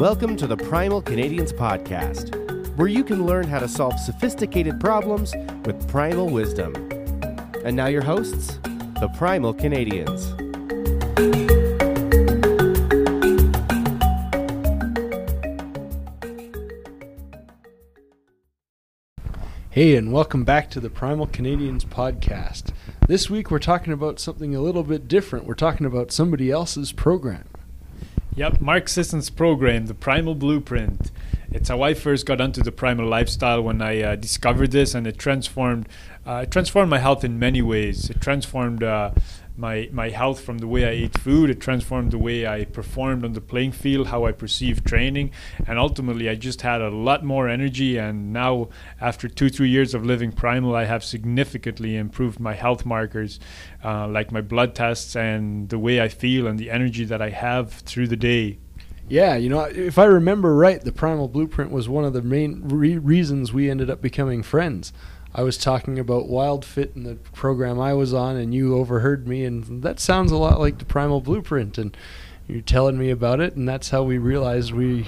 Welcome to the Primal Canadians podcast, where you can learn how to solve sophisticated problems with primal wisdom. And now, your hosts, the Primal Canadians. Hey, and welcome back to the Primal Canadians podcast. This week we're talking about something a little bit different. We're talking about somebody else's program. Yep, Mark Sisson's program, the Primal Blueprint. It's how I first got onto the primal lifestyle when I uh, discovered this, and it transformed. Uh, transformed my health in many ways. It transformed uh, my my health from the way I ate food. It transformed the way I performed on the playing field, how I perceived training, and ultimately I just had a lot more energy. And now, after two three years of living primal, I have significantly improved my health markers, uh, like my blood tests and the way I feel and the energy that I have through the day. Yeah, you know, if I remember right, the Primal Blueprint was one of the main re- reasons we ended up becoming friends. I was talking about Wild Fit in the program I was on, and you overheard me, and that sounds a lot like the Primal Blueprint. And you're telling me about it, and that's how we realized we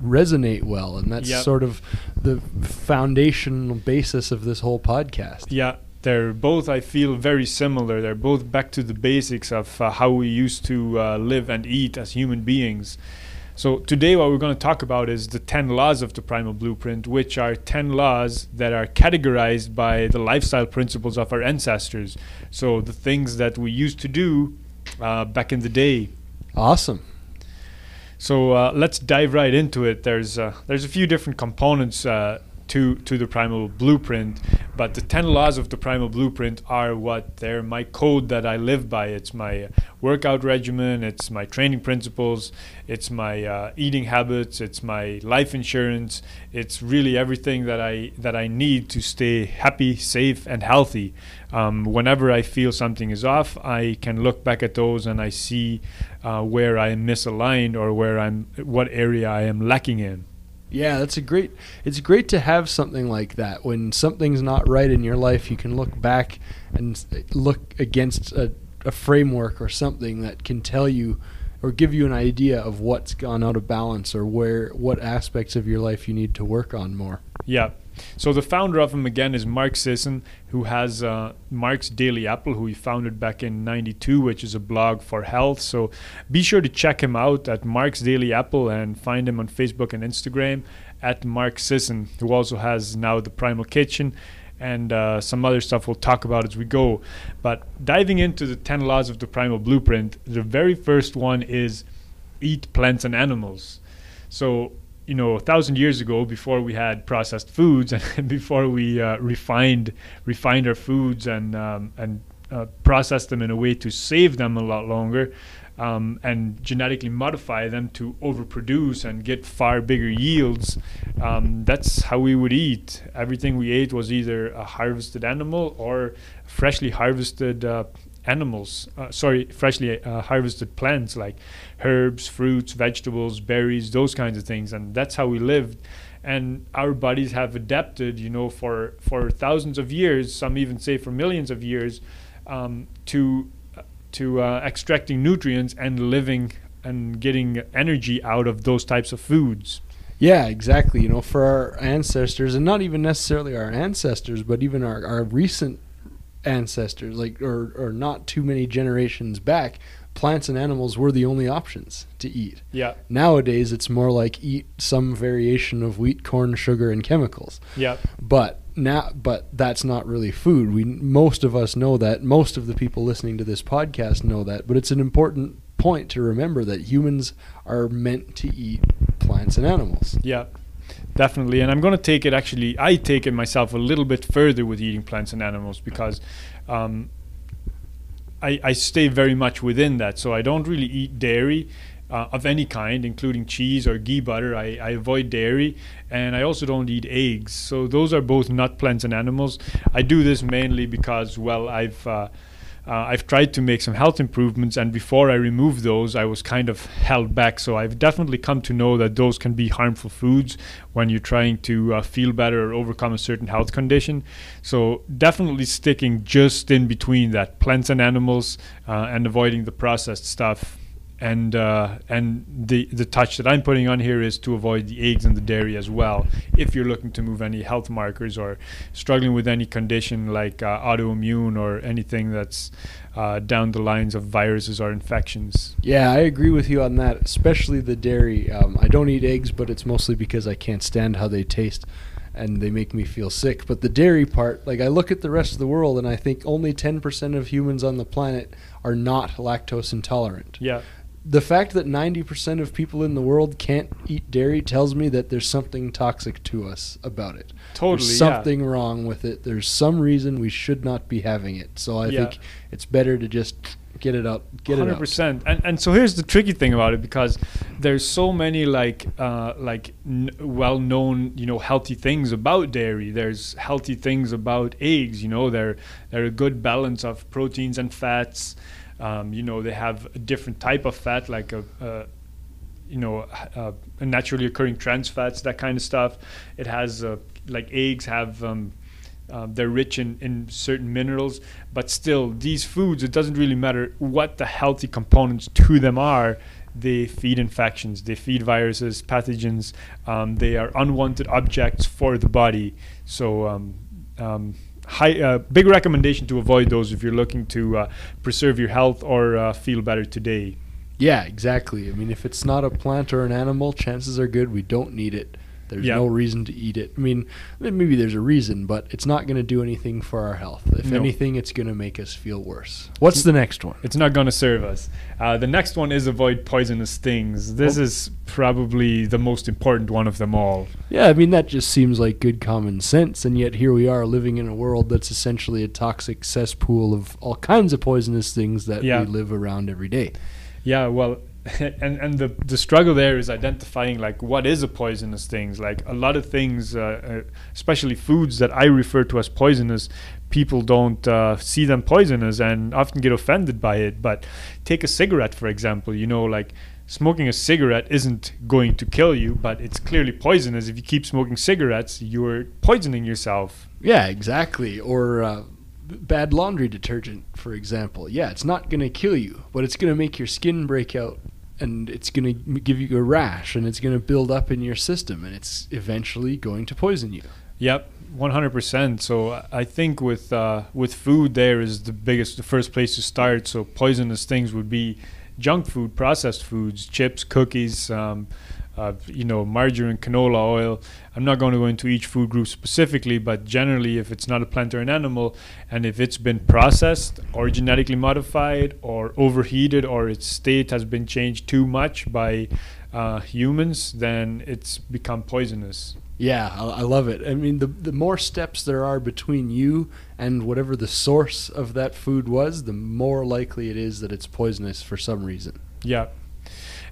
resonate well, and that's Yep. sort of the foundational basis of this whole podcast. Yeah, they're both, I feel, very similar. They're both back to the basics of uh, how we used to uh, live and eat as human beings. So, today, what we're going to talk about is the 10 laws of the Primal Blueprint, which are 10 laws that are categorized by the lifestyle principles of our ancestors. So, the things that we used to do uh, back in the day. Awesome. So uh, let's dive right into it. There's uh, there's a few different components uh, to to the primal blueprint, but the ten laws of the primal blueprint are what they're my code that I live by. It's my workout regimen. It's my training principles. It's my uh, eating habits. It's my life insurance. It's really everything that I that I need to stay happy, safe, and healthy. Um, whenever I feel something is off, I can look back at those and I see uh, where I am misaligned or where I'm, what area I am lacking in. Yeah, that's a great. It's great to have something like that. When something's not right in your life, you can look back and look against a, a framework or something that can tell you or give you an idea of what's gone out of balance or where what aspects of your life you need to work on more. Yeah. So the founder of them again is Mark Sisson, who has uh, Mark's Daily Apple, who he founded back in '92, which is a blog for health. So be sure to check him out at Mark's Daily Apple and find him on Facebook and Instagram at Mark Sisson, who also has now the Primal Kitchen and uh, some other stuff we'll talk about as we go. But diving into the 10 laws of the Primal Blueprint, the very first one is eat plants and animals. So you know, a thousand years ago, before we had processed foods and before we uh, refined refined our foods and um, and uh, processed them in a way to save them a lot longer, um, and genetically modify them to overproduce and get far bigger yields. Um, that's how we would eat. Everything we ate was either a harvested animal or freshly harvested uh, animals. Uh, sorry, freshly uh, harvested plants like herbs, fruits, vegetables, berries, those kinds of things, and that's how we lived. And our bodies have adapted, you know, for for thousands of years. Some even say for millions of years, um, to to uh, extracting nutrients and living and getting energy out of those types of foods. Yeah, exactly. You know, for our ancestors, and not even necessarily our ancestors, but even our, our recent ancestors, like or or not too many generations back, plants and animals were the only options to eat. Yeah, Nowadays, it's more like eat some variation of wheat, corn, sugar, and chemicals. yeah, But now, but that's not really food. We most of us know that. Most of the people listening to this podcast know that. But it's an important point to remember that humans are meant to eat plants and animals. yeah. Definitely, and I'm going to take it. Actually, I take it myself a little bit further with eating plants and animals because um, I, I stay very much within that. So I don't really eat dairy uh, of any kind, including cheese or ghee butter. I, I avoid dairy, and I also don't eat eggs. So those are both nut plants and animals. I do this mainly because, well, I've uh, uh, I've tried to make some health improvements, and before I removed those, I was kind of held back. So I've definitely come to know that those can be harmful foods when you're trying to uh, feel better or overcome a certain health condition. So definitely sticking just in between that plants and animals uh, and avoiding the processed stuff and uh, and the the touch that I'm putting on here is to avoid the eggs and the dairy as well. If you're looking to move any health markers or struggling with any condition like uh, autoimmune or anything that's uh, down the lines of viruses or infections. Yeah, I agree with you on that, especially the dairy. Um, I don't eat eggs, but it's mostly because I can't stand how they taste and they make me feel sick. But the dairy part, like I look at the rest of the world and I think only 10% of humans on the planet are not lactose intolerant. Yeah. The fact that 90% of people in the world can't eat dairy tells me that there's something toxic to us about it. Totally. There's yeah. something wrong with it. There's some reason we should not be having it. So I Yeah. think it's better to just get it out. Get it hundred out. percent. And and so here's the tricky thing about it because there's so many like uh, like n- well-known you know healthy things about dairy. There's healthy things about eggs. You know, they're they're a good balance of proteins and fats. Um, you know, they have a different type of fat like a. a you know, uh, naturally occurring trans fats, that kind of stuff. It has uh, like eggs have um, um, they're rich in, in certain minerals, but still, these foods, it doesn't really matter what the healthy components to them are. They feed infections, they feed viruses, pathogens. Um, they are unwanted objects for the body. So, um, um, high, uh, big recommendation to avoid those if you're looking to uh, preserve your health or uh, feel better today. Yeah, exactly. I mean, if it's not a plant or an animal, chances are good we don't need it. There's Yeah. no reason to eat it. I mean, maybe there's a reason, but it's not going to do anything for our health. If No. anything, it's going to make us feel worse. What's the next one? It's not going to serve us. Uh, the next one is avoid poisonous things. This Oh. is probably the most important one of them all. Yeah, I mean, that just seems like good common sense, and yet here we are living in a world that's essentially a toxic cesspool of all kinds of poisonous things that Yeah. we live around every day. Yeah, well, and and the the struggle there is identifying like what is a poisonous things. Like a lot of things, uh, uh, especially foods that I refer to as poisonous, people don't uh, see them poisonous and often get offended by it. But take a cigarette for example. You know, like smoking a cigarette isn't going to kill you, but it's clearly poisonous. If you keep smoking cigarettes, you're poisoning yourself. Yeah, exactly. Or uh, bad laundry detergent, for example. Yeah, it's not going to kill you, but it's going to make your skin break out and it's going to give you a rash and it's going to build up in your system and it's eventually going to poison you. Yep, one hundred percent. So I- I think with uh, with food, there is the biggest, the first place to start. So poisonous things would be junk food, processed foods, chips, cookies. Um, uh, you know, margarine, canola oil. I'm not going to go into each food group specifically, but generally, if it's not a plant or an animal, and if it's been processed or genetically modified or overheated or its state has been changed too much by uh, humans, then it's become poisonous. Yeah, I, I love it. I mean, the the more steps there are between you and whatever the source of that food was, the more likely it is that it's poisonous for some reason. Yeah.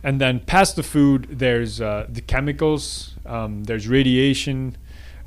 And then past the food, there's uh, the chemicals, um, there's radiation,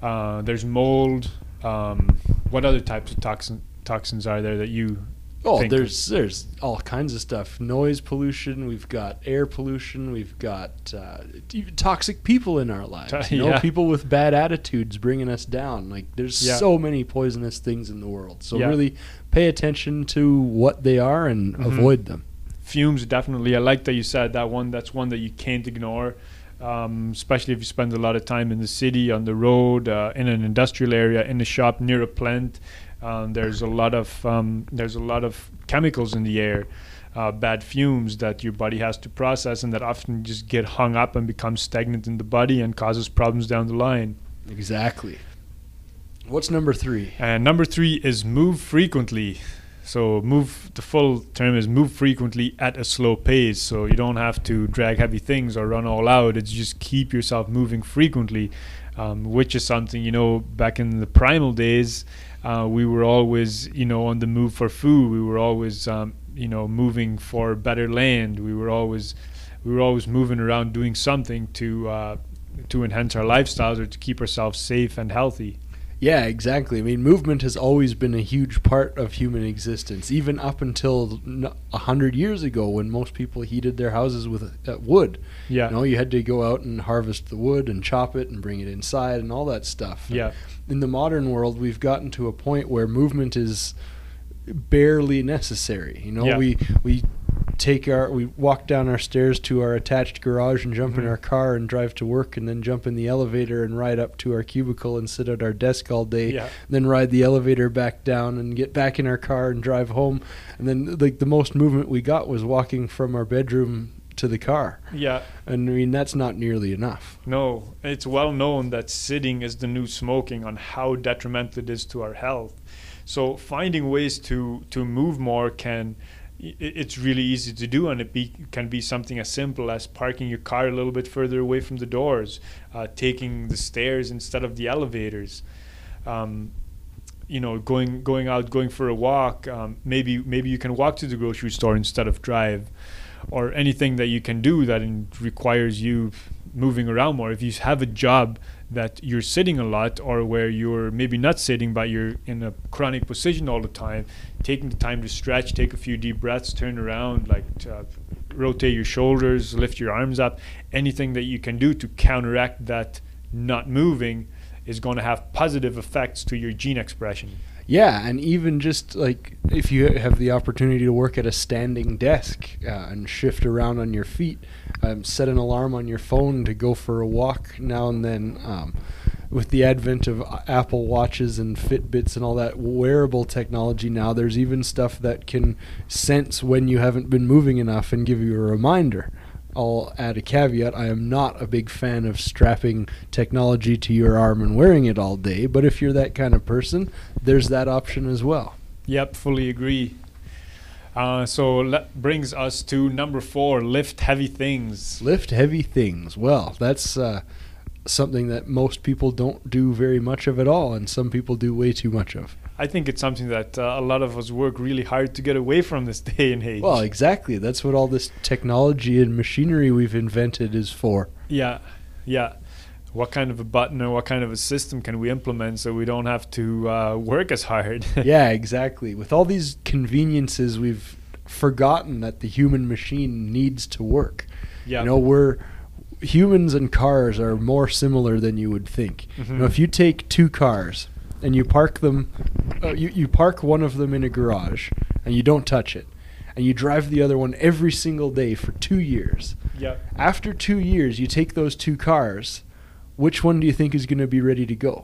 uh, there's mold. Um, what other types of toxin, toxins are there that you Oh, think there's there's all kinds of stuff. Noise pollution. We've got air pollution. We've got uh, even toxic people in our lives. To- You know, yeah. people with bad attitudes bringing us down. Like there's Yeah. so many poisonous things in the world. So Yeah. really pay attention to what they are and Mhm. avoid them. Fumes definitely i like that you said that one that's one that you can't ignore um, especially if you spend a lot of time in the city on the road uh, in an industrial area in a shop near a plant um, there's a lot of um, there's a lot of chemicals in the air uh, bad fumes that your body has to process and that often just get hung up and become stagnant in the body and causes problems down the line Exactly. What's number three? and number three is move frequently. So move the full term is move frequently at a slow pace. So you don't have to drag heavy things or run all out. It's just keep yourself moving frequently, um, which is something you know back in the primal days. Uh, we were always you know on the move for food. We were always um, you know moving for better land. We were always we were always moving around doing something to uh, to enhance our lifestyles or to keep ourselves safe and healthy. Yeah, exactly. I mean, movement has always been a huge part of human existence, even up until a hundred years ago, when most people heated their houses with uh, wood. Yeah. You know, you had to go out and harvest the wood and chop it and bring it inside and all that stuff. Yeah. In the modern world, we've gotten to a point where movement is barely necessary. You know, Yeah. we we take our we walk down our stairs to our attached garage and jump in Mhm. our car and drive to work and then jump in the elevator and ride up to our cubicle and sit at our desk all day Yeah. then ride the elevator back down and get back in our car and drive home and then like the most movement we got was walking from our bedroom to the car Yeah. and i mean that's not nearly enough No, it's well known that sitting is the new smoking on how detrimental it is to our health. So finding ways to to move more can it's really easy to do and it be, can be something as simple as parking your car a little bit further away from the doors, uh, taking the stairs instead of the elevators. Um, you know, going going out, going for a walk. Um, maybe maybe you can walk to the grocery store instead of drive, or anything that you can do that requires you moving around more. If you have a job that you're sitting a lot, or where you're maybe not sitting but you're in a chronic position all the time, taking the time to stretch, take a few deep breaths, turn around, like uh, rotate your shoulders, lift your arms up. Anything that you can do to counteract that not moving is going to have positive effects to your gene expression. Yeah, and even just like if you have the opportunity to work at a standing desk uh, and shift around on your feet, um, set an alarm on your phone to go for a walk now and then. Um, with the advent of uh, Apple watches and Fitbits and all that wearable technology now, there's even stuff that can sense when you haven't been moving enough and give you a reminder. I'll add a caveat. I am not a big fan of strapping technology to your arm and wearing it all day, but if you're that kind of person, there's that option as well. Yep, fully agree. Uh, so that brings us to number four: lift heavy things. Lift heavy things. Well, that's uh, something that most people don't do very much of at all, and some people do way too much of. I think it's something that uh, a lot of us work really hard to get away from this day and age. Well, exactly. That's what all this technology and machinery we've invented is for. yeah, yeah. What kind of a button or what kind of a system can we implement so we don't have to uh, work as hard? yeah, exactly. With all these conveniences, we've forgotten that the human machine needs to work. yeah. You know, we're humans and cars are more similar than you would think. You know, Mhm. if you take two cars and you park them, uh, you, you park one of them in a garage and you don't touch it, and you drive the other one every single day for two years. yeah. After two years, you take those two cars. Which one do you think is going to be ready to go?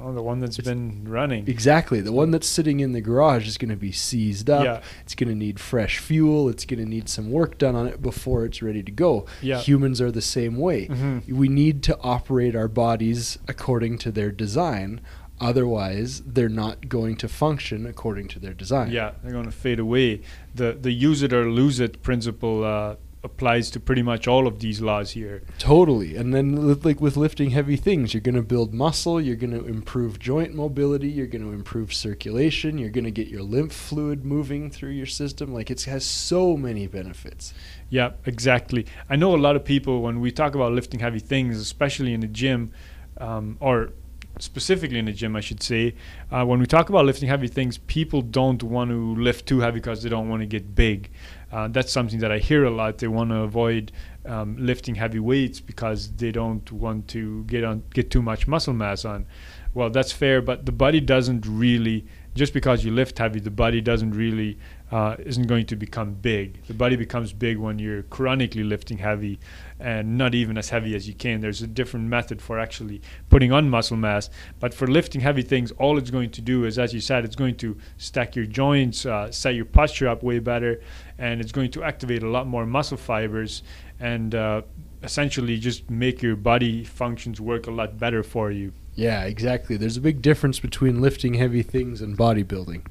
Oh, the one that's been running. Exactly. The one that's sitting in the garage is going to be seized up. Yeah. It's going to need fresh fuel. It's going to need some work done on it before it's ready to go. Yeah. Humans are the same way. Mhm. We need to operate our bodies according to their design. Otherwise, they're not going to function according to their design. Yeah, they're going to fade away. The the use it or lose it principle uh, applies to pretty much all of these laws here. Totally. And then, like with lifting heavy things, you're going to build muscle, you're going to improve joint mobility, you're going to improve circulation, you're going to get your lymph fluid moving through your system. Like it has so many benefits. Yeah, exactly. I know a lot of people when we talk about lifting heavy things, especially in the gym, um, or specifically in the gym, I should say, uh, when we talk about lifting heavy things, people don't want to lift too heavy because they don't want to get big. Uh, that's something that I hear a lot. They want to avoid um, lifting heavy weights because they don't want to get on get too much muscle mass on. Well, that's fair, but the body doesn't really. Just because you lift heavy, the body doesn't really uh, isn't going to become big. The body becomes big when you're chronically lifting heavy and not even as heavy as you can. There's a different method for actually putting on muscle mass. But for lifting heavy things, all it's going to do is, as you said, it's going to stack your joints, uh, set your posture up way better, and it's going to activate a lot more muscle fibers and uh, essentially just make your body functions work a lot better for you. Yeah, exactly. There's a big difference between lifting heavy things and bodybuilding.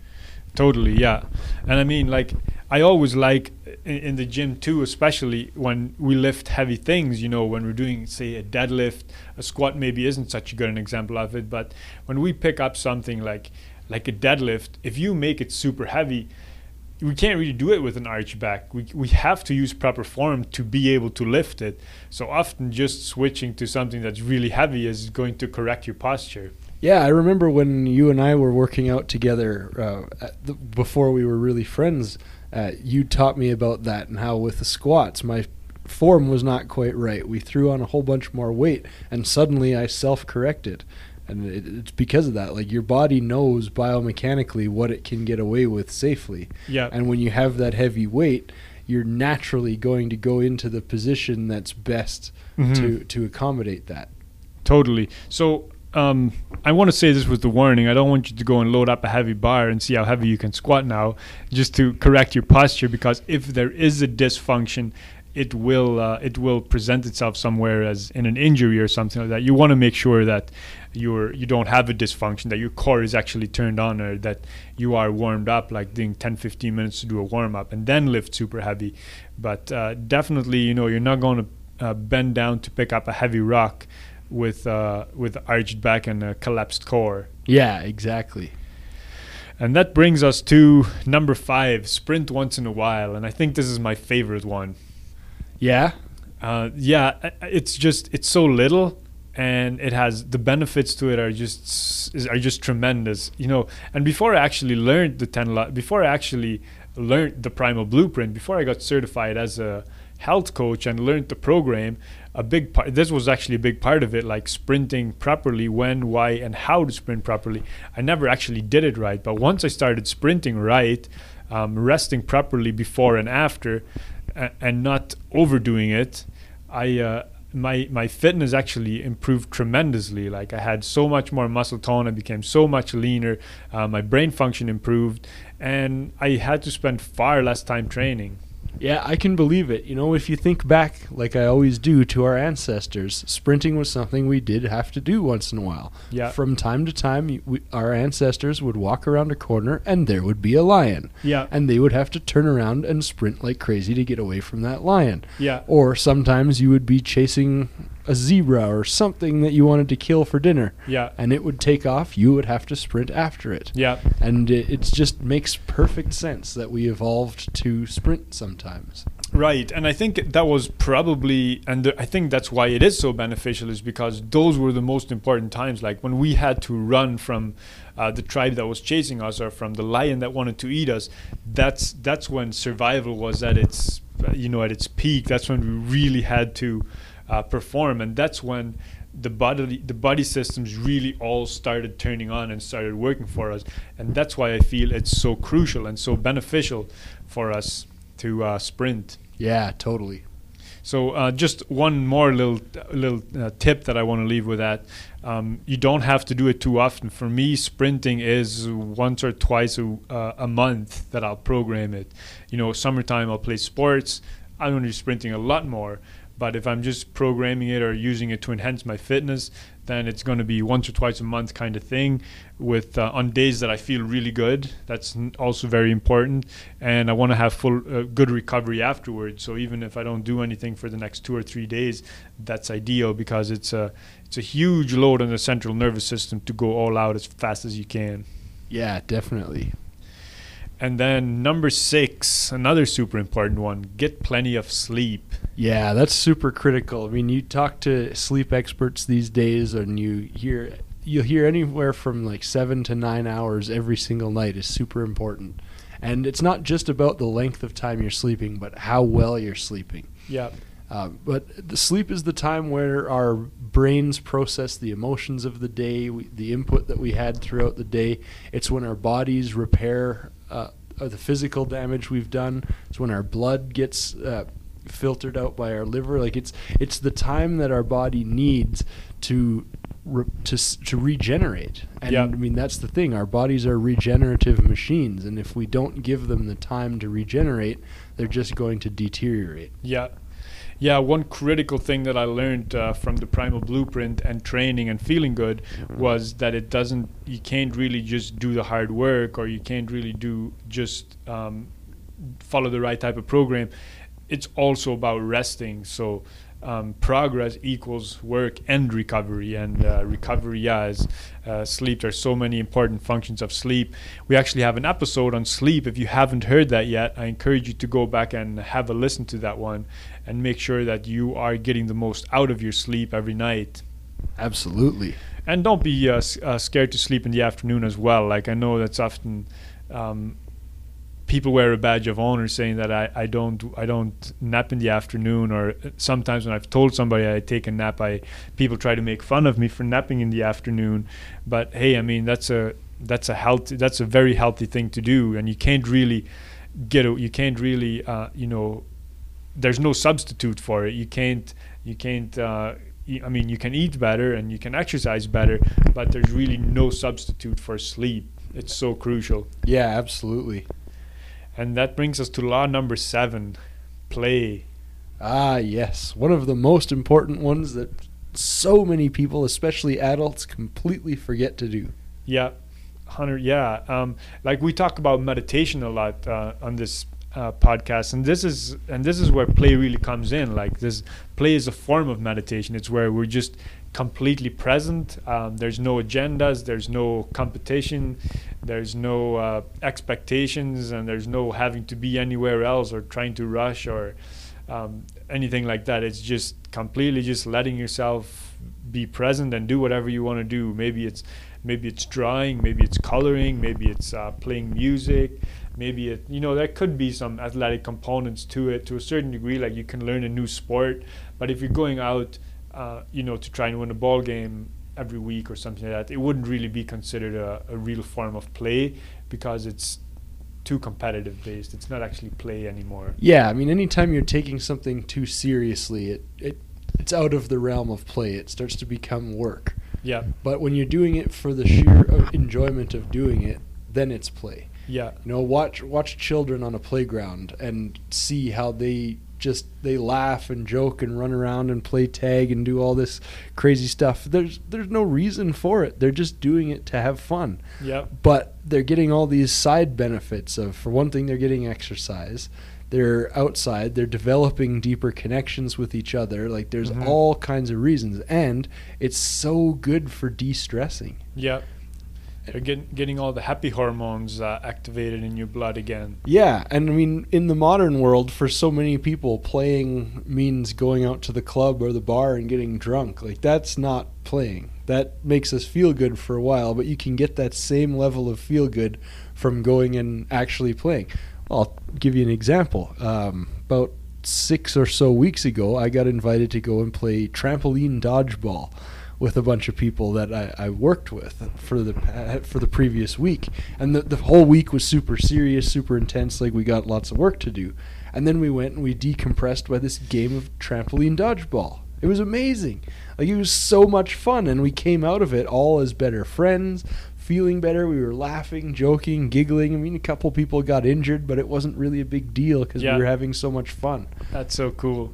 Totally, yeah. And I mean, like, I always like in, in the gym too, especially when we lift heavy things, you know, when we're doing, say, a deadlift, a squat maybe isn't such a good an example of it, but when we pick up something like, like a deadlift, if you make it super heavy, we can't really do it with an arch back. We, we have to use proper form to be able to lift it. So often just switching to something that's really heavy is going to correct your posture. Yeah, I remember when you and I were working out together uh, the, before we were really friends. Uh, you taught me about that and how with the squats, my form was not quite right. We threw on a whole bunch more weight, and suddenly I self-corrected, and it, it's because of that. Like your body knows biomechanically what it can get away with safely, Yeah. and when you have that heavy weight, you're naturally going to go into the position that's best Mhm. to to accommodate that. Totally. So um, I want to say this with the warning. I don't want you to go and load up a heavy bar and see how heavy you can squat now, just to correct your posture. Because if there is a dysfunction, it will uh, it will present itself somewhere as in an injury or something like that. You want to make sure that you're you don't have a dysfunction, that your core is actually turned on, or that you are warmed up, like doing 10, 15 minutes to do a warm up and then lift super heavy. But uh, definitely, you know, you're not going to uh, bend down to pick up a heavy rock with uh, with arched back and a collapsed core. Yeah, exactly. And that brings us to number five: sprint once in a while. And I think this is my favorite one. Yeah, Uh, yeah, it's just it's so little, and it has the benefits to it are just are just tremendous. You know, and before I actually learned the ten, lo- before I actually learned the Primal Blueprint, before I got certified as a health coach and learned the program, a big part. This was actually a big part of it, like sprinting properly, when, why, and how to sprint properly. I never actually did it right, but once I started sprinting right, um, resting properly before and after, and not overdoing it, I uh, my my fitness actually improved tremendously. Like I had so much more muscle tone, I became so much leaner, uh, my brain function improved, and I had to spend far less time training. Yeah, I can believe it. You know, if you think back, like I always do, to our ancestors, sprinting was something we did have to do once in a while. Yeah. From time to time, we, our ancestors would walk around a corner and there would be a lion. Yeah, And they would have to turn around and sprint like crazy to get away from that lion. yeah, Or sometimes you would be chasing a zebra or something that you wanted to kill for dinner. yeah, And it would take off, you would have to sprint after it. yeah. And it, it just makes perfect sense that we evolved to sprint sometimes. Right, and I think that was probably, and the, I think that's why it is so beneficial, is because those were the most important times. Like when we had to run from uh, the tribe that was chasing us, or from the lion that wanted to eat us. That's that's when survival was at its, you know, at its peak. That's when we really had to uh, perform, and that's when the body the body systems really all started turning on and started working for us and that's why i feel it's so crucial and so beneficial for us to uh, sprint Yeah, totally. so uh, just one more little little uh, tip that I want to leave with that. Um, you don't have to do it too often. For me, sprinting is once or twice a, uh, a month that I'll program it. You know, summertime I'll play sports. I'm going to be sprinting a lot more. But if I'm just programming it or using it to enhance my fitness, then it's going to be once or twice a month kind of thing. With uh, on days that I feel really good, that's also very important. And I want to have full uh, good recovery afterwards. So even if I don't do anything for the next two or three days, that's ideal because it's a it's a huge load on the central nervous system to go all out as fast as you can. Yeah, definitely. And then number six, another super important one: get plenty of sleep. Yeah, that's super critical. I mean, you talk to sleep experts these days, and you hear you'll hear anywhere from like seven to nine hours every single night is super important. And it's not just about the length of time you're sleeping, but how well you're sleeping. Yeah, Uh, but the sleep is the time where our brains process the emotions of the day, we, the input that we had throughout the day. It's when our bodies repair uh, uh, the physical damage we've done. It's when our blood gets uh, filtered out by our liver. Like it's it's the time that our body needs to re- to to regenerate. And Yeah. I mean that's the thing. Our bodies are regenerative machines, and if we don't give them the time to regenerate, they're just going to deteriorate. yeah, yeah. One critical thing that I learned uh, from the Primal Blueprint and training and feeling good was that it doesn't. You can't really just do the hard work, or you can't really do just um, follow the right type of program. It's also about resting. So um, progress equals work and recovery. And uh, recovery, yeah, is uh, sleep. There's so many important functions of sleep. We actually have an episode on sleep. If you haven't heard that yet, I encourage you to go back and have a listen to that one and make sure that you are getting the most out of your sleep every night. Absolutely. And don't be uh, s- uh, scared to sleep in the afternoon as well. Like I know that's often um, people wear a badge of honor saying that I, I don't I don't nap in the afternoon or sometimes when I've told somebody I take a nap I people try to make fun of me for napping in the afternoon but hey I mean that's a that's a healthy that's a very healthy thing to do and you can't really get a, you can't really uh, you know there's no substitute for it. You can't you can't. Uh, I mean, you can eat better and you can exercise better, but there's really no substitute for sleep. It's so crucial. Yeah, absolutely. And that brings us to law number seven play. Ah, yes. One of the most important ones that so many people, especially adults, completely forget to do. Yeah, Hunter. Yeah, um, like we talk about meditation a lot uh, on this uh, podcast, and this is and this is where play really comes in. Like this, play is a form of meditation. It's where we're just completely present. Um, there's no agendas. There's no competition. There's no uh, expectations, and there's no having to be anywhere else or trying to rush or um, anything like that. It's just completely just letting yourself be present and do whatever you want to do. Maybe it's maybe it's drawing, maybe it's coloring, maybe it's uh, playing music, maybe it you know there could be some athletic components to it to a certain degree. Like you can learn a new sport, but if you're going out, uh, you know, to try and win a ball game every week or something like that, it wouldn't really be considered a, a real form of play because it's too competitive based. It's not actually play anymore. Yeah, I mean, anytime you're taking something too seriously, it, it it's out of the realm of play. It starts to become work. Yeah. But when you're doing it for the sheer uh, enjoyment of doing it, then it's play. Yeah. You know, watch watch children on a playground and see how they just they laugh and joke and run around and play tag and do all this crazy stuff. There's there's no reason for it. They're just doing it to have fun. Yeah. But they're getting all these side benefits of for one thing they're getting exercise. They're outside, they're developing deeper connections with each other. Like there's Mhm. all kinds of reasons and it's so good for de-stressing. Yeah. You're getting getting all the happy hormones uh, activated in your blood again. Yeah, and I mean, in the modern world, for so many people, playing means going out to the club or the bar and getting drunk. Like, that's not playing. That makes us feel good for a while, but you can get that same level of feel good from going and actually playing. I'll give you an example. Um, about six or so weeks ago, I got invited to go and play trampoline dodgeball with a bunch of people that I, I worked with for the for the previous week, and the the whole week was super serious, super intense. Like we got lots of work to do, and then we went and we decompressed by this game of trampoline dodgeball. It was amazing. Like it was so much fun, and we came out of it all as better friends, feeling better. We were laughing, joking, giggling. I mean, a couple people got injured, but it wasn't really a big deal because Yeah. we were having so much fun. That's so cool.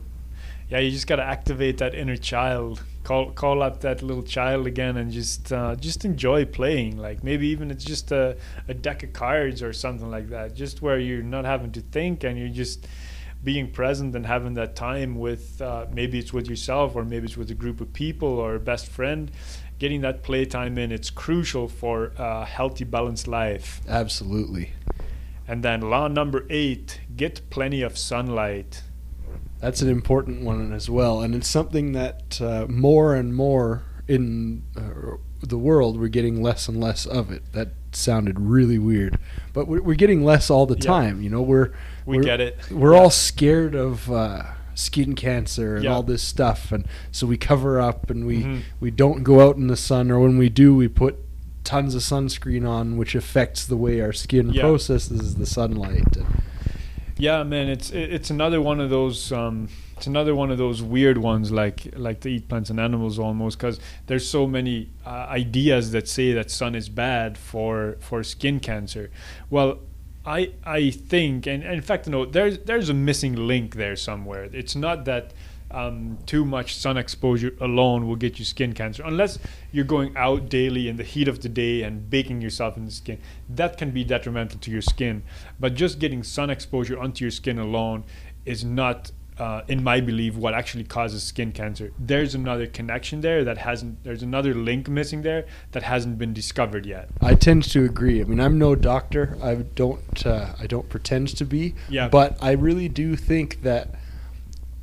Yeah, you just gotta activate that inner child. Call call up that little child again, and just uh, just enjoy playing. Like maybe even it's just a, a deck of cards or something like that. Just where you're not having to think and you're just being present and having that time with uh, maybe it's with yourself or maybe it's with a group of people or a best friend. Getting that playtime in, it's crucial for a healthy, balanced life. Absolutely. And then law number eight: get plenty of sunlight. That's an important one as well, and it's something that uh, more and more in uh, the world we're getting less and less of it. That sounded really weird, but we're, we're getting less all the Yeah. time. You know, we're We we're, get it. We're Yeah. all scared of uh, skin cancer and Yeah. all this stuff, and so we cover up and we Mhm. we don't go out in the sun, or when we do, we put tons of sunscreen on, which affects the way our skin Yeah. processes the sunlight. And, Yeah, man, it's it's another one of those um, it's another one of those weird ones like like the eat plants and animals almost because there's so many uh, ideas that say that sun is bad for for skin cancer. Well, I I think and, and in fact no there's there's a missing link there somewhere. It's not that um, too much sun exposure alone will get you skin cancer unless you're going out daily in the heat of the day and baking yourself in the skin that can be detrimental to your skin but just getting sun exposure onto your skin alone is not uh, in my belief what actually causes skin cancer there's another connection there that hasn't there's another link missing there that hasn't been discovered yet I tend to agree. I mean, I'm no doctor. I don't. Uh, I don't pretend to be. Yeah. But I really do think that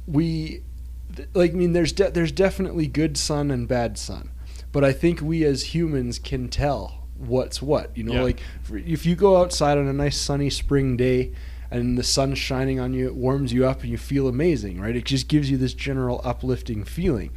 we, th- like, I mean, there's de- there's definitely good sun and bad sun, but I think we as humans can tell what's what. You know, Yeah. like if you go outside on a nice sunny spring day. And the sun's shining on you, it warms you up, and you feel amazing, right? It just gives you this general uplifting feeling.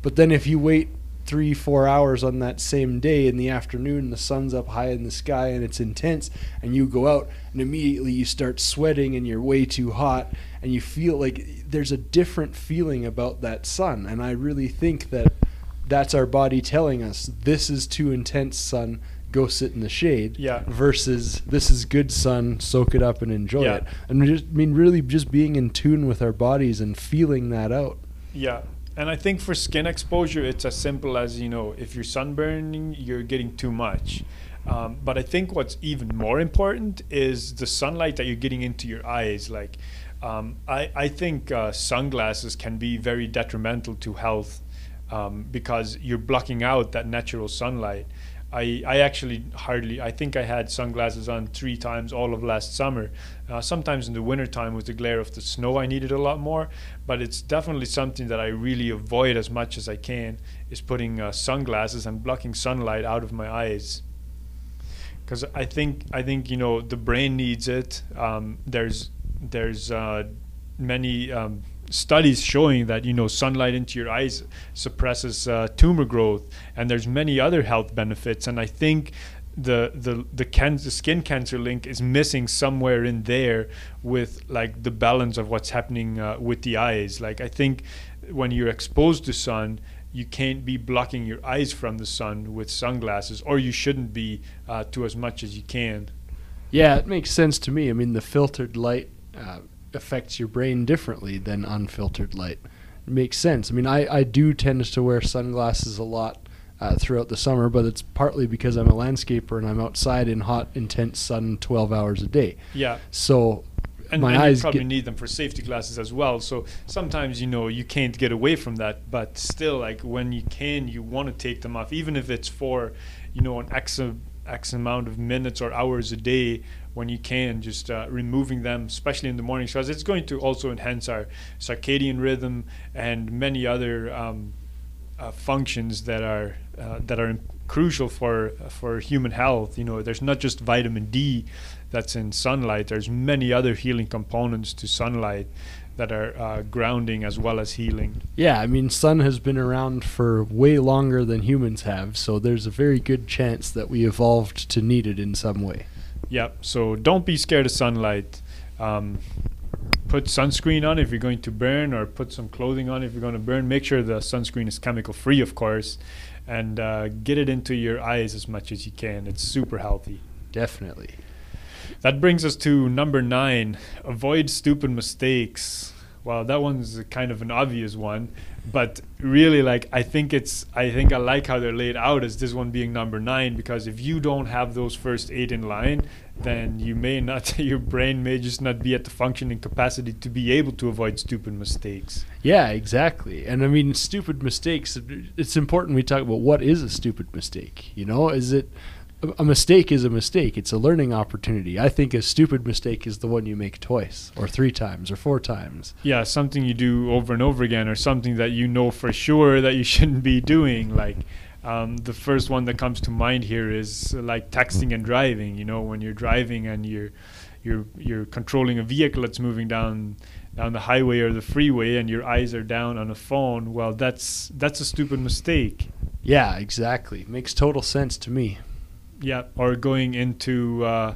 But then if you wait three, four hours on that same day in the afternoon, the sun's up high in the sky and it's intense, and you go out and immediately you start sweating and you're way too hot, and you feel like there's a different feeling about that sun. And I really think that that's our body telling us this is too intense, sun. Go sit in the shade. Yeah. Versus this is good sun. Soak it up and enjoy Yeah. it. And just, I mean, really, just being in tune with our bodies and feeling that out. Yeah. And I think for skin exposure, it's as simple as, you know, if you're sunburning, you're getting too much. Um, but I think what's even more important is the sunlight that you're getting into your eyes. Like, um, I, I think uh, sunglasses can be very detrimental to health um, because you're blocking out that natural sunlight. I, I actually hardly I think I had sunglasses on three times all of last summer. Uh, sometimes in the wintertime with the glare of the snow I needed a lot more, but it's definitely something that I really avoid as much as I can is putting uh, sunglasses and blocking sunlight out of my eyes. Because I think I think you know the brain needs it. Um, there's there's uh, many um, studies showing that you know sunlight into your eyes suppresses uh, tumor growth, and there's many other health benefits. And I think the the the, can- the skin cancer link is missing somewhere in there with like the balance of what's happening uh, with the eyes. Like I think when you're exposed to sun. You can't be blocking your eyes from the sun with sunglasses, or you shouldn't be uh, to as much as you can. Yeah, it makes sense to me. I mean, the filtered light uh, affects your brain differently than unfiltered light. It makes sense. I mean, I, I do tend to wear sunglasses a lot uh, throughout the summer, but it's partly because I'm a landscaper and I'm outside in hot, intense sun 12 hours a day. Yeah, So and, my and eyes you probably need them for safety glasses as well. So sometimes you know you can't get away from that, but still, like when you can, you want to take them off, even if it's for you know an X, X amount of minutes or hours a day. When you can, just uh, removing them, especially in the morning, because it's going to also enhance our circadian rhythm and many other um, uh, functions that are uh, that are crucial for for human health. You know, there's not just vitamin D that's in sunlight. There's many other healing components to sunlight that are uh, grounding as well as healing. Yeah, I mean, sun has been around for way longer than humans have, so there's a very good chance that we evolved to need it in some way. Yep. So don't be scared of sunlight. Um, put sunscreen on if you're going to burn, or put some clothing on if you're going to burn. Make sure the sunscreen is chemical free, of course, and uh, get it into your eyes as much as you can. It's super healthy. Definitely. That brings us to number nine avoid stupid mistakes. Well, that one's kind of an obvious one, but really, like, I think it's, I think I like how they're laid out as this one being number nine because if you don't have those first eight in line, then you may not, your brain may just not be at the functioning capacity to be able to avoid stupid mistakes. Yeah, exactly. And I mean, stupid mistakes. It's important we talk about what is a stupid mistake. You know, is it a mistake is a mistake. It's a learning opportunity. I think a stupid mistake is the one you make twice, or three times, or four times. Yeah, something you do over and over again, or something that you know for sure that you shouldn't be doing. Like um, the first one that comes to mind here is uh, like texting and driving. You know, when you're driving and you're you're you're controlling a vehicle that's moving down down the highway or the freeway, and your eyes are down on a phone. Well, that's that's a stupid mistake. Yeah, exactly. Makes total sense to me. Yeah, or going into uh,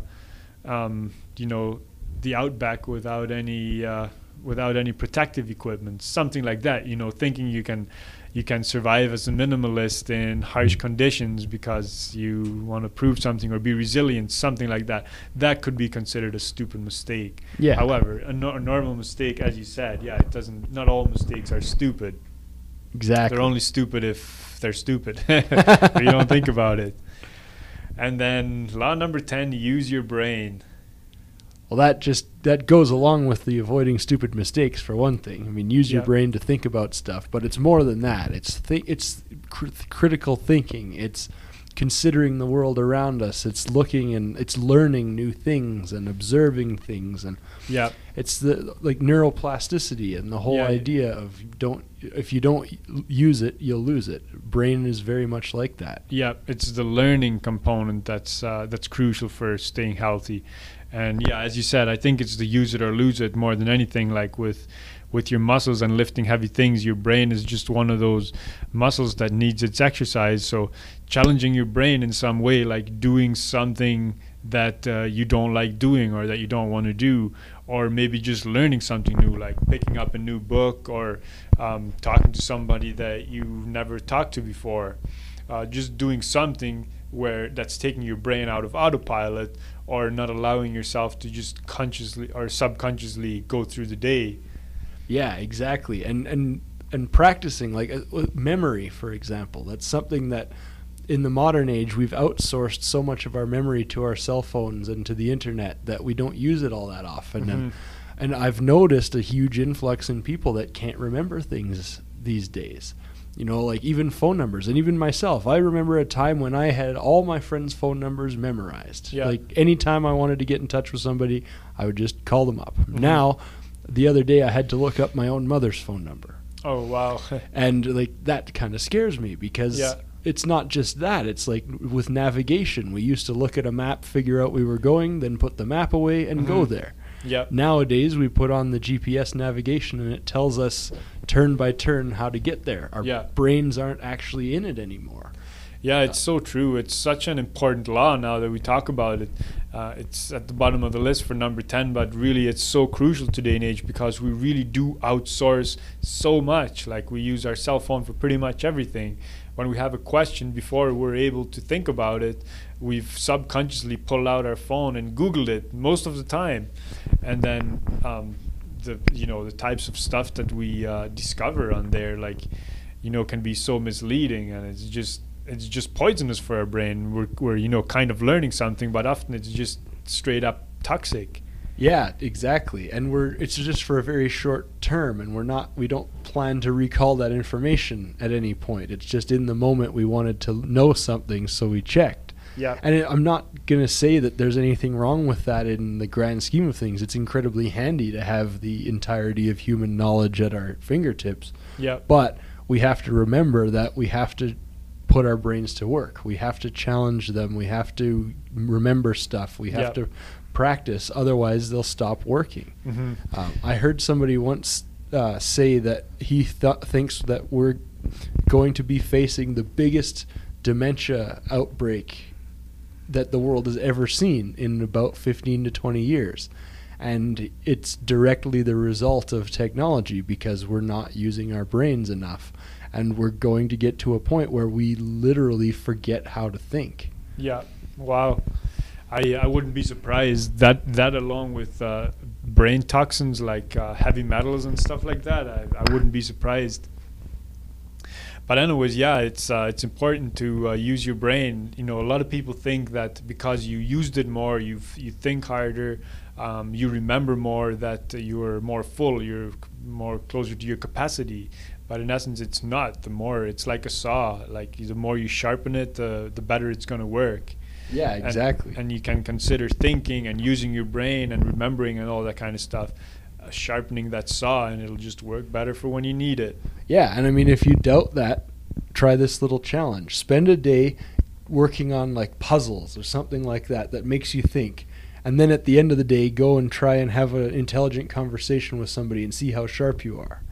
um, you know the outback without any uh, without any protective equipment, something like that. You know, thinking you can you can survive as a minimalist in harsh conditions because you want to prove something or be resilient, something like that. That could be considered a stupid mistake. Yeah. However, a, no- a normal mistake, as you said, yeah, it doesn't. Not all mistakes are stupid. Exactly. They're only stupid if they're stupid. you don't think about it. And then law number 10, use your brain. Well, that just that goes along with the avoiding stupid mistakes for one thing. I mean, use your Yep. brain to think about stuff, but it's more than that. It's th- it's cr- critical thinking. It's considering the world around us. It's looking and it's learning new things and observing things and Yeah. it's the like neuroplasticity and the whole Yeah. idea of don't if you don't use it, you'll lose it. Brain is very much like that. Yeah, it's the learning component that's uh, that's crucial for staying healthy, And yeah, as you said, I think it's the use it or lose it more than anything. Like with with your muscles and lifting heavy things, your brain is just one of those muscles that needs its exercise. So challenging your brain in some way, like doing something that uh, you don't like doing or that you don't want to do, or maybe just learning something new, like picking up a new book or um, talking to somebody that you've never talked to before. Uh, just doing something where that's taking your brain out of autopilot or not allowing yourself to just consciously or subconsciously go through the day. Yeah, exactly. And and and practicing like uh, memory, for example, that's something that in the modern age we've outsourced so much of our memory to our cell phones and to the internet that we don't use it all that often. Mm-hmm. And and I've noticed a huge influx in people that can't remember things these days. You know, like even phone numbers, and even myself. I remember a time when I had all my friends' phone numbers memorized. Yeah. Like anytime I wanted to get in touch with somebody, I would just call them up. Mm-hmm. Now, the other day I had to look up my own mother's phone number, Oh wow! and like that kind of scares me because Yeah. it's not just that. It's like with navigation, we used to look at a map, figure out we were going, then put the map away and go Mhm. there. yep. Nowadays, we put on the GPS navigation and it tells us turn by turn how to get there. Our Yeah. brains aren't actually in it anymore. Yeah, it's so true. It's such an important law now that we talk about it. Uh, it's at the bottom of the list for number 10, but really it's so crucial today and age because we really do outsource so much. Like we use our cell phone for pretty much everything. When we have a question before we're able to think about it, we've subconsciously pulled out our phone and Googled it most of the time. And then um, the you know the types of stuff that we uh, discover on there, like you know, can be so misleading, and it's just it's just poisonous for our brain. We're we're you know kind of learning something, but often it's just straight up toxic. Yeah, exactly. And we're it's just for a very short term and we're not we don't plan to recall that information at any point. It's just in the moment we wanted to know something so we checked. Yeah. And it, I'm not going to say that there's anything wrong with that in the grand scheme of things. It's incredibly handy to have the entirety of human knowledge at our fingertips. Yeah. But we have to remember that we have to put our brains to work. We have to challenge them. We have to remember stuff. We have Yep. to practice. Otherwise, they'll stop working. hmm Um, I heard somebody once uh, say that he th- thinks that we're going to be facing the biggest dementia outbreak that the world has ever seen in about 15 to 20 years. And it's directly the result of technology because we're not using our brains enough. And we're going to get to a point where we literally forget how to think. Yeah. Wow. I I wouldn't be surprised that that along with uh, brain toxins like uh, heavy metals and stuff like that. I, I wouldn't be surprised. But anyways, yeah, it's uh, it's important to uh, use your brain. You know, a lot of people think that because you used it more, you you think harder, um, you remember more, that you're more full, you're more closer to your capacity. But in essence, it's not. The more it's like a saw. Like the more you sharpen it, the the better it's going to work. Yeah, And- exactly. And, you can consider thinking and using your brain and remembering and all that kind of stuff, uh, sharpening that saw, and it'll just work better for when you need it. Yeah, and I mean, if you doubt that, try this little challenge. Spend a day working on like puzzles or something like that that makes you think. And then at the end of the day, go and try and have an intelligent conversation with somebody and see how sharp you are.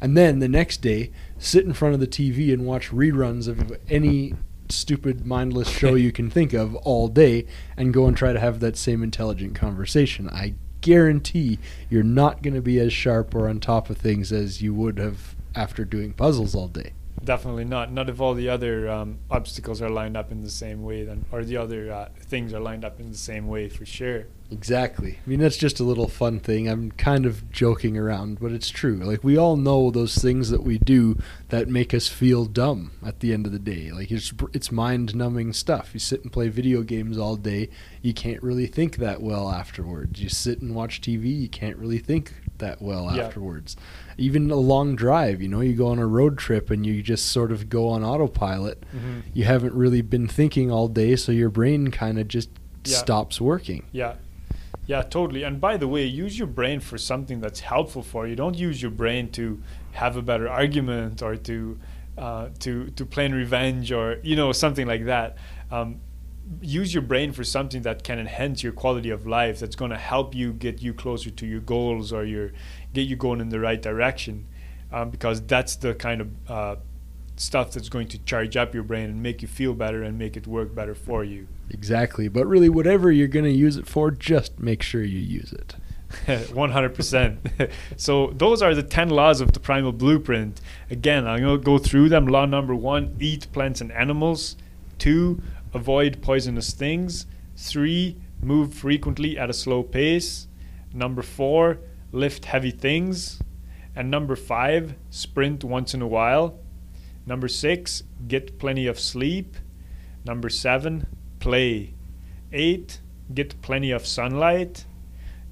And then the next day, sit in front of the TV and watch reruns of any stupid, mindless show you can think of all day and go and try to have that same intelligent conversation. I guarantee you're not going to be as sharp or on top of things as you would have after doing puzzles all day. Definitely not. Not if all the other um, obstacles are lined up in the same way, then, or the other uh, things are lined up in the same way for sure. Exactly. I mean, that's just a little fun thing. I'm kind of joking around, but it's true. Like, we all know those things that we do that make us feel dumb at the end of the day. Like, it's, it's mind numbing stuff. You sit and play video games all day, you can't really think that well afterwards. You sit and watch TV, you can't really think that well Yeah. afterwards. Even a long drive, you know, you go on a road trip and you just sort of go on autopilot. Mm-hmm. You haven't really been thinking all day, so your brain kind of just Yeah. stops working. Yeah. Yeah, totally. And by the way, use your brain for something that's helpful for you. Don't use your brain to have a better argument or to uh, to to plan revenge or you know something like that. Um, use your brain for something that can enhance your quality of life that's going to help you get you closer to your goals or your get you going in the right direction um, because that's the kind of uh, stuff that's going to charge up your brain and make you feel better and make it work better for you Exactly. But really, whatever you're going to use it for, just make sure you use it. 100%. so those are the 10 laws of the primal blueprint. Again, I'm going to go through them. Law number 1, eat plants and animals. 2, avoid poisonous things. 3, move frequently at a slow pace. Number 4, lift heavy things. And number 5, sprint once in a while. Number 6, get plenty of sleep. Number 7, play. 8, get plenty of sunlight.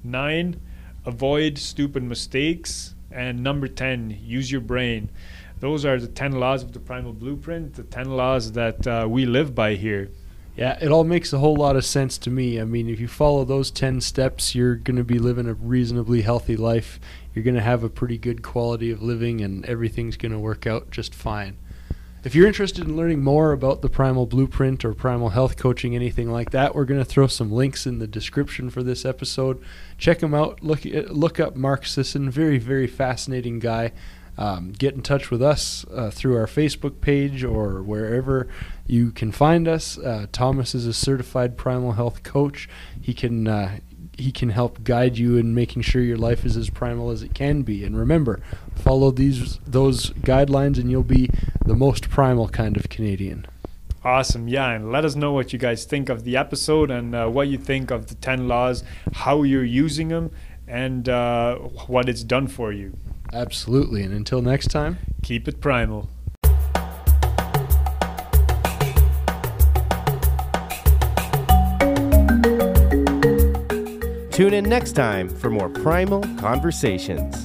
Nine, avoid stupid mistakes. And number 10, use your brain. Those are the 10 laws of the primal blueprint, the 10 laws that uh, we live by here. Yeah, it all makes a whole lot of sense to me. I mean, if you follow those 10 steps, you're going to be living a reasonably healthy life. You're going to have a pretty good quality of living, and everything's going to work out just fine. If you're interested in learning more about the Primal Blueprint or Primal Health Coaching, anything like that, we're going to throw some links in the description for this episode. Check them out. Look look up Mark Sisson. Very very fascinating guy. Um, get in touch with us uh, through our Facebook page or wherever you can find us. Uh, Thomas is a certified primal health coach. He can uh, he can help guide you in making sure your life is as primal as it can be. And remember, follow these those guidelines, and you'll be the most primal kind of Canadian. Awesome, yeah, and let us know what you guys think of the episode and uh, what you think of the ten laws, how you're using them, and uh, what it's done for you. Absolutely, and until next time, keep it primal. Tune in next time for more primal conversations.